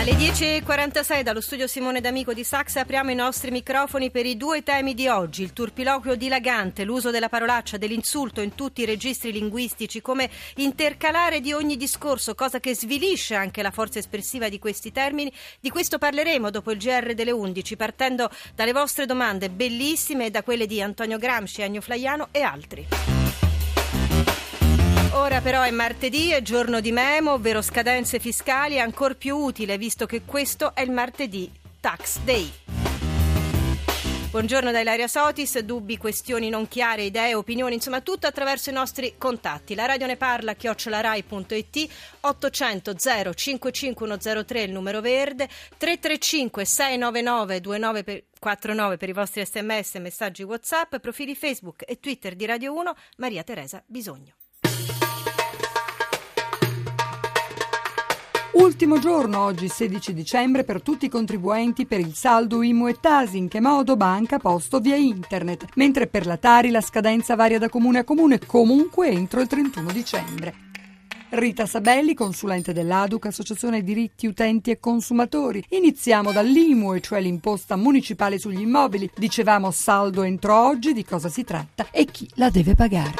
Alle 10.46 dallo studio Simone D'Amico di Sax apriamo i nostri microfoni per i due temi di oggi, il turpiloquio dilagante, l'uso della parolaccia, dell'insulto in tutti i registri linguistici, come intercalare di ogni discorso, cosa che svilisce anche la forza espressiva di questi termini. Di questo parleremo dopo il GR delle 11, partendo dalle vostre domande bellissime e da quelle di Antonio Gramsci, Agno Flaiano e altri. Ora però è martedì, è giorno di memo, ovvero scadenze fiscali, ancora più utile visto che questo è il martedì Tax Day. Buongiorno da Ilaria Sotis, dubbi, questioni non chiare, idee, opinioni, insomma tutto attraverso i nostri contatti. La radio ne parla, chiocciolarai.it, 800 055103 il numero verde, 335 699 2949 per i vostri sms messaggi whatsapp, profili Facebook e Twitter di Radio 1, Maria Teresa Bisogno. Ultimo giorno oggi 16 dicembre per tutti i contribuenti per il saldo IMU e Tasi, in che modo banca posto via internet, mentre per la Tari la scadenza varia da comune a comune comunque entro il 31 dicembre. Rita Sabelli, consulente dell'ADUC, Associazione Diritti Utenti e Consumatori. Iniziamo dall'IMU, cioè l'imposta municipale sugli immobili. Dicevamo saldo entro oggi, di cosa si tratta e chi la deve pagare.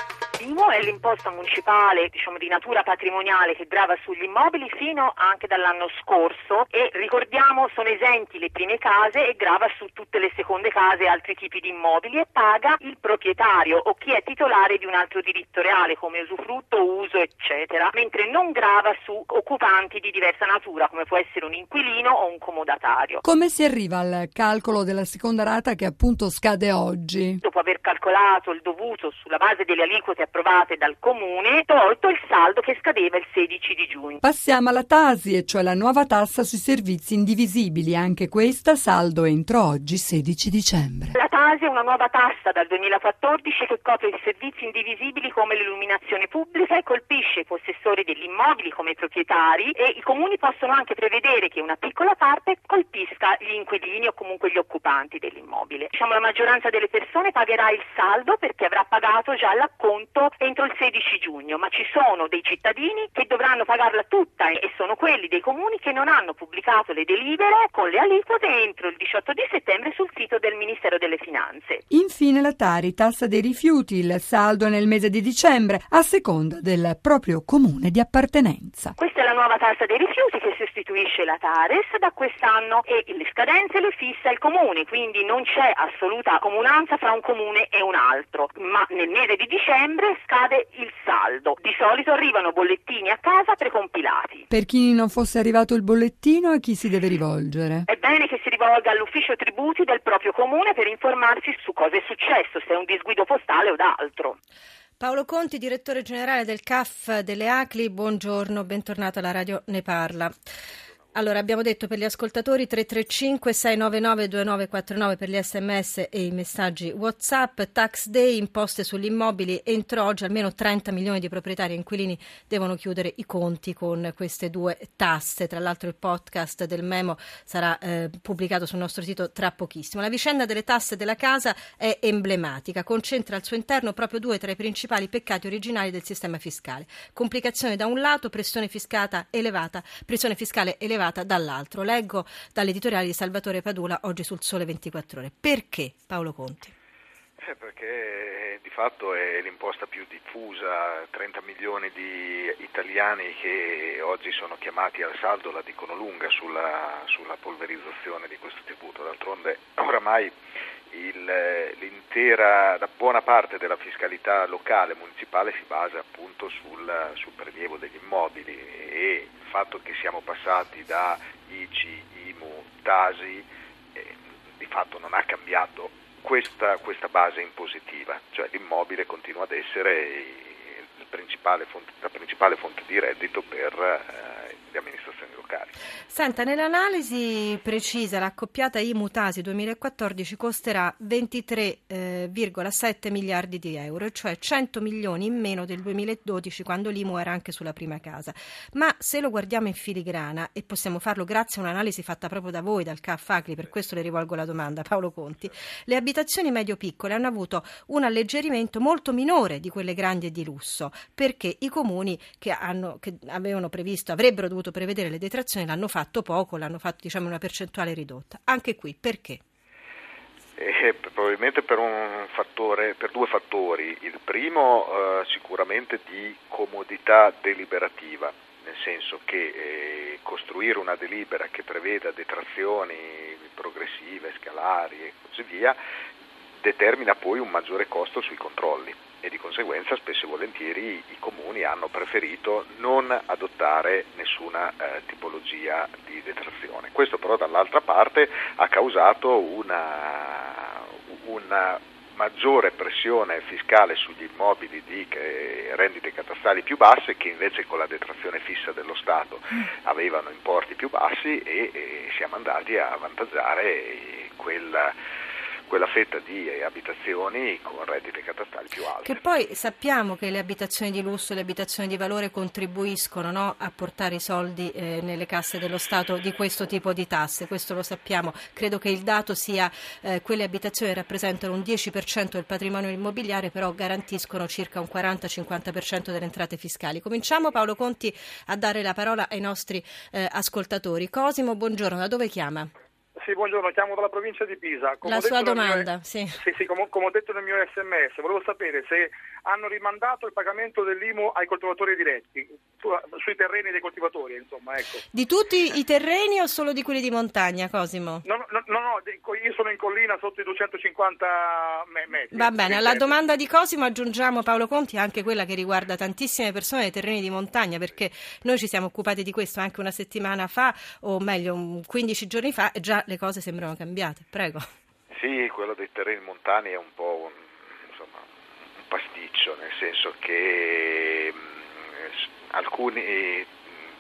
L'IMU è l'imposta municipale diciamo, di natura patrimoniale che grava sugli immobili fino anche dall'anno scorso e ricordiamo sono esenti le prime case e grava su tutte le seconde case e altri tipi di immobili e paga il proprietario o chi è titolare di un altro diritto reale come usufrutto, uso eccetera, mentre non grava su occupanti di diversa natura come può essere un inquilino o un comodatario. Come si arriva al calcolo della seconda rata che appunto scade oggi? Dopo aver calcolato il dovuto sulla base delle aliquote approvate dal Comune, tolto il saldo che scadeva il 16 di giugno. Passiamo alla Tasi, e cioè la nuova tassa sui servizi indivisibili, anche questa saldo entro oggi 16 dicembre. La È una nuova tassa dal 2014 che copre i servizi indivisibili come l'illuminazione pubblica e colpisce i possessori degli immobili come i proprietari e i comuni possono anche prevedere che una piccola parte colpisca gli inquilini o comunque gli occupanti dell'immobile. Diciamo la maggioranza delle persone pagherà il saldo perché avrà pagato già l'acconto entro il 16 giugno, ma ci sono dei cittadini che dovranno pagarla tutta e sono quelli dei comuni che non hanno pubblicato le delibere con le aliquote entro il 18 di settembre sul sito del Ministero delle Finanze. Infine la Tari, tassa dei rifiuti, il saldo nel mese di dicembre, a seconda del proprio comune di appartenenza. Questa è la nuova tassa dei rifiuti che sostituisce la Tares da quest'anno e le scadenze le fissa il comune, quindi non c'è assoluta comunanza fra un comune e un altro, ma nel mese di dicembre scade il saldo. Di solito arrivano bollettini a casa precompilati. Per chi non fosse arrivato il bollettino, a chi si deve rivolgere? È bene che si rivolga all'ufficio tributi del proprio comune per informarsi su cosa è successo, se è un disguido postale o d'altro. Paolo Conti, direttore generale del CAF delle ACLI, buongiorno, bentornato alla radio Ne Parla. Allora, abbiamo detto per gli ascoltatori 335 699 2949 per gli sms e i messaggi WhatsApp, tax day, imposte sugli immobili, entro oggi almeno 30 milioni di proprietari e inquilini devono chiudere i conti con queste due tasse. Tra l'altro il podcast del Memo sarà eh, pubblicato sul nostro sito tra pochissimo. La vicenda delle tasse della casa è emblematica, concentra al suo interno proprio due tra i principali peccati originali del sistema fiscale. Complicazione da un lato, pressione, elevata, pressione fiscale elevata elevata dall'altro. Leggo dall'editoriale di Salvatore Padula oggi sul Sole 24 Ore. Perché Paolo Conti? Eh, perché di fatto è l'imposta più diffusa, 30 milioni di italiani che oggi sono chiamati al saldo la dicono lunga sulla, sulla polverizzazione di questo tributo, d'altronde oramai l'intera, la buona parte della fiscalità locale municipale si basa appunto sul, sul prelievo degli immobili e il fatto che siamo passati da ICI, IMU, TASI eh, di fatto non ha cambiato questa, questa, base impositiva, cioè l'immobile continua ad essere principale fonte, la principale fonte di reddito per eh, le amministrazioni locali. Senta, nell'analisi precisa l'accoppiata IMU-Tasi 2014 costerà 23,7 miliardi di euro, cioè 100 milioni in meno del 2012 quando l'IMU era anche sulla prima casa. Ma se lo guardiamo in filigrana, e possiamo farlo grazie a un'analisi fatta proprio da voi, dal CAF Acli, per questo le rivolgo la domanda, Paolo Conti, le abitazioni medio-piccole hanno avuto un alleggerimento molto minore di quelle grandi e di lusso, perché i comuni che, hanno, che avevano previsto, avrebbero dovuto prevedere le detrazioni l'hanno fatto poco, l'hanno fatto diciamo una percentuale ridotta. Anche qui perché? Eh, probabilmente per, fattore, per, due fattori. Il primo eh, sicuramente di comodità deliberativa, nel senso che eh, costruire una delibera che preveda detrazioni progressive, scalari e così via, determina poi un maggiore costo sui controlli e di conseguenza spesso e volentieri i comuni hanno preferito non adottare nessuna eh, tipologia di detrazione. Questo però dall'altra parte ha causato una, una maggiore pressione fiscale sugli immobili di rendite catastali più basse che invece con la detrazione fissa dello Stato avevano importi più bassi e, e siamo andati a avvantaggiare quella quella fetta di abitazioni con redditi catastali più alti. Che poi sappiamo che le abitazioni di lusso e le abitazioni di valore contribuiscono no, a portare i soldi eh, nelle casse dello Stato di questo tipo di tasse, questo lo sappiamo. Credo che il dato sia eh, quelle abitazioni rappresentano un 10% del patrimonio immobiliare, però garantiscono circa un 40-50% delle entrate fiscali. Cominciamo Paolo Conti a dare la parola ai nostri eh, ascoltatori. Cosimo, buongiorno, da dove chiama? Sì, buongiorno, chiamo dalla provincia di Pisa. Come la sua domanda, mio... sì. Sì, sì come, come, ho detto nel mio sms, volevo sapere se hanno rimandato il pagamento dell'IMU ai coltivatori diretti, su, sui terreni dei coltivatori, insomma, ecco. Di tutti i terreni o solo di quelli di montagna, Cosimo? No, no, no, no io sono in collina sotto i 250 metri. Va bene, alla domanda di Cosimo aggiungiamo Paolo Conti anche quella che riguarda tantissime persone nei terreni di montagna, perché noi ci siamo occupati di questo anche una settimana fa, o meglio 15 giorni fa, e già le cose sembrano cambiate. Prego. Sì, quello dei terreni montani è un po' un, insomma, un pasticcio, nel senso che mh, alcuni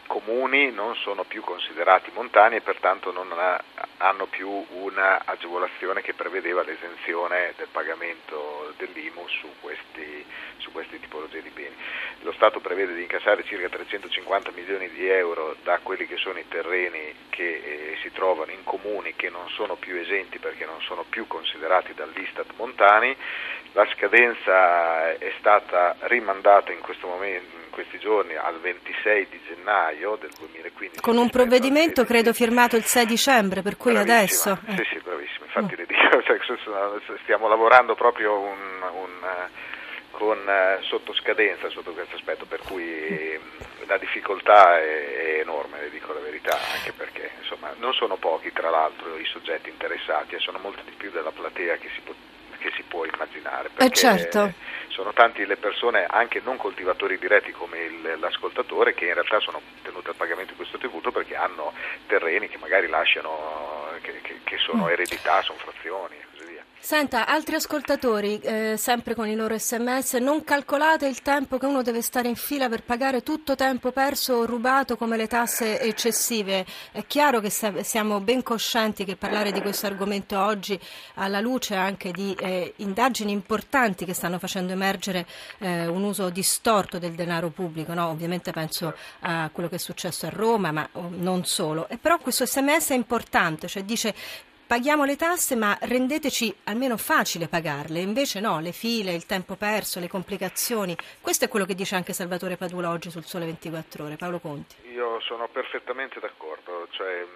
comuni non sono più considerati montani e pertanto non ha, hanno più un'agevolazione che prevedeva l'esenzione del pagamento dell'IMU su, questi, su queste tipologie di beni. Lo Stato prevede di incassare circa 350 milioni di euro da quelli che sono i terreni che eh, si trovano in comuni che non sono più esenti perché non sono più considerati dall'Istat montani. La scadenza è stata rimandata in questo momento questi giorni al 26 di gennaio del 2015. Con un provvedimento credo firmato il 6 dicembre, per cui bravissima. adesso... Sì, sì, bravissimo, infatti mm. le dico, cioè, stiamo lavorando proprio un, un, con, sotto scadenza sotto questo aspetto, per cui mm. la difficoltà è, è, enorme, le dico la verità, anche perché insomma, non sono pochi tra l'altro i soggetti interessati e sono molti di più della platea che si, che si può immaginare. Eh certo sono tanti le persone, anche non coltivatori diretti come il, l'ascoltatore, che in realtà sono tenute al pagamento di questo tributo perché hanno terreni che magari lasciano, che, che, che sono mm. eredità, sono frazioni. Senta, altri ascoltatori, eh, sempre con i loro sms, non calcolate il tempo che uno deve stare in fila per pagare tutto tempo perso o rubato come le tasse eccessive. È chiaro che siamo ben coscienti che parlare di questo argomento oggi, alla luce anche di eh, indagini importanti che stanno facendo emergere eh, un uso distorto del denaro pubblico, no? ovviamente penso a quello che è successo a Roma, ma oh, non solo. E però questo sms è importante, cioè dice paghiamo le tasse ma rendeteci almeno facile pagarle, invece no, le file, il tempo perso, le complicazioni, questo è quello che dice anche Salvatore Padula oggi sul Sole 24 Ore. Paolo Conti. Io sono perfettamente d'accordo, cioè,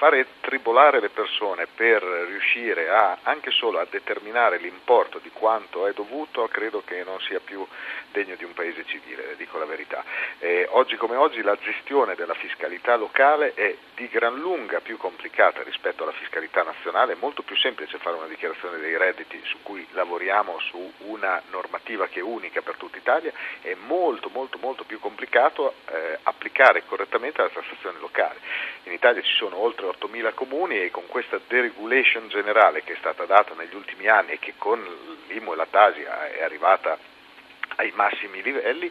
fare tribolare le persone per riuscire a, anche solo a determinare l'importo di quanto è dovuto, credo che non sia più degno di un paese civile, dico la verità. Eh, oggi come oggi la gestione della fiscalità locale è di gran lunga più complicata rispetto alla fiscalità nazionale, è molto più semplice fare una dichiarazione dei redditi su cui lavoriamo su una normativa che è unica per tutta Italia, è molto molto molto più complicato eh, applicare correttamente la tassazione locale. In Italia ci sono oltre 8.000 comuni e con questa deregulation generale che è stata data negli ultimi anni e che con l'IMU e la Tasi è arrivata ai massimi livelli,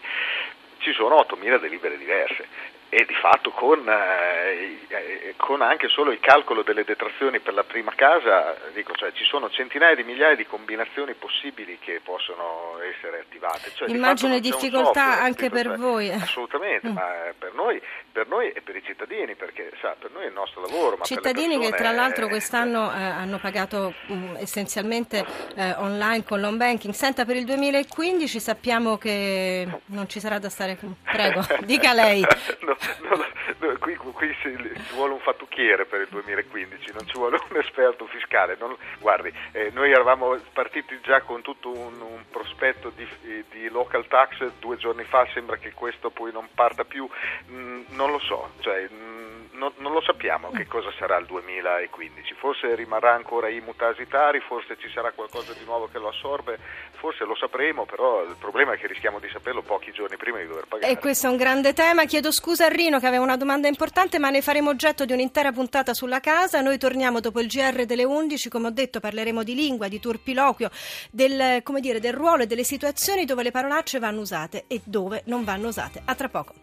ci sono 8.000 delibere diverse e di fatto con, eh, con, anche solo il calcolo delle detrazioni per la prima casa, dico, cioè, ci sono centinaia di migliaia di combinazioni possibili che possono essere attivate. Cioè, Immagino di difficoltà software, anche per cioè, voi. Assolutamente, mm. ma per noi, per noi, e per i cittadini, perché sa, per noi è il nostro lavoro. Ma cittadini che tra l'altro quest'anno eh, hanno pagato mh, mm, essenzialmente eh, online con l'home banking. Senta, per il 2015 sappiamo che non ci sarà da stare... Prego, dica lei. no, no, no, qui, qui si, ci vuole un fattucchiere per il 2015, non ci vuole un esperto fiscale. Non, guardi, eh, noi eravamo partiti già con tutto un, un prospetto di, di, local tax due giorni fa, sembra che questo poi non parta più, mm, non lo so, cioè, mm, non, non, lo sappiamo che cosa sarà il 2015, forse rimarrà ancora i mutasitari, forse ci sarà qualcosa di nuovo che lo assorbe, forse lo sapremo, però il problema è che rischiamo di saperlo pochi giorni prima di dover pagare. E questo è un grande tema, chiedo scusa a Rino che aveva una domanda importante, ma ne faremo oggetto di un'intera puntata sulla casa, noi torniamo dopo il GR delle 11, come ho detto parleremo di lingua, di turpiloquio, del, dire, del ruolo e delle situazioni dove le parolacce vanno usate e dove non vanno usate. A tra poco.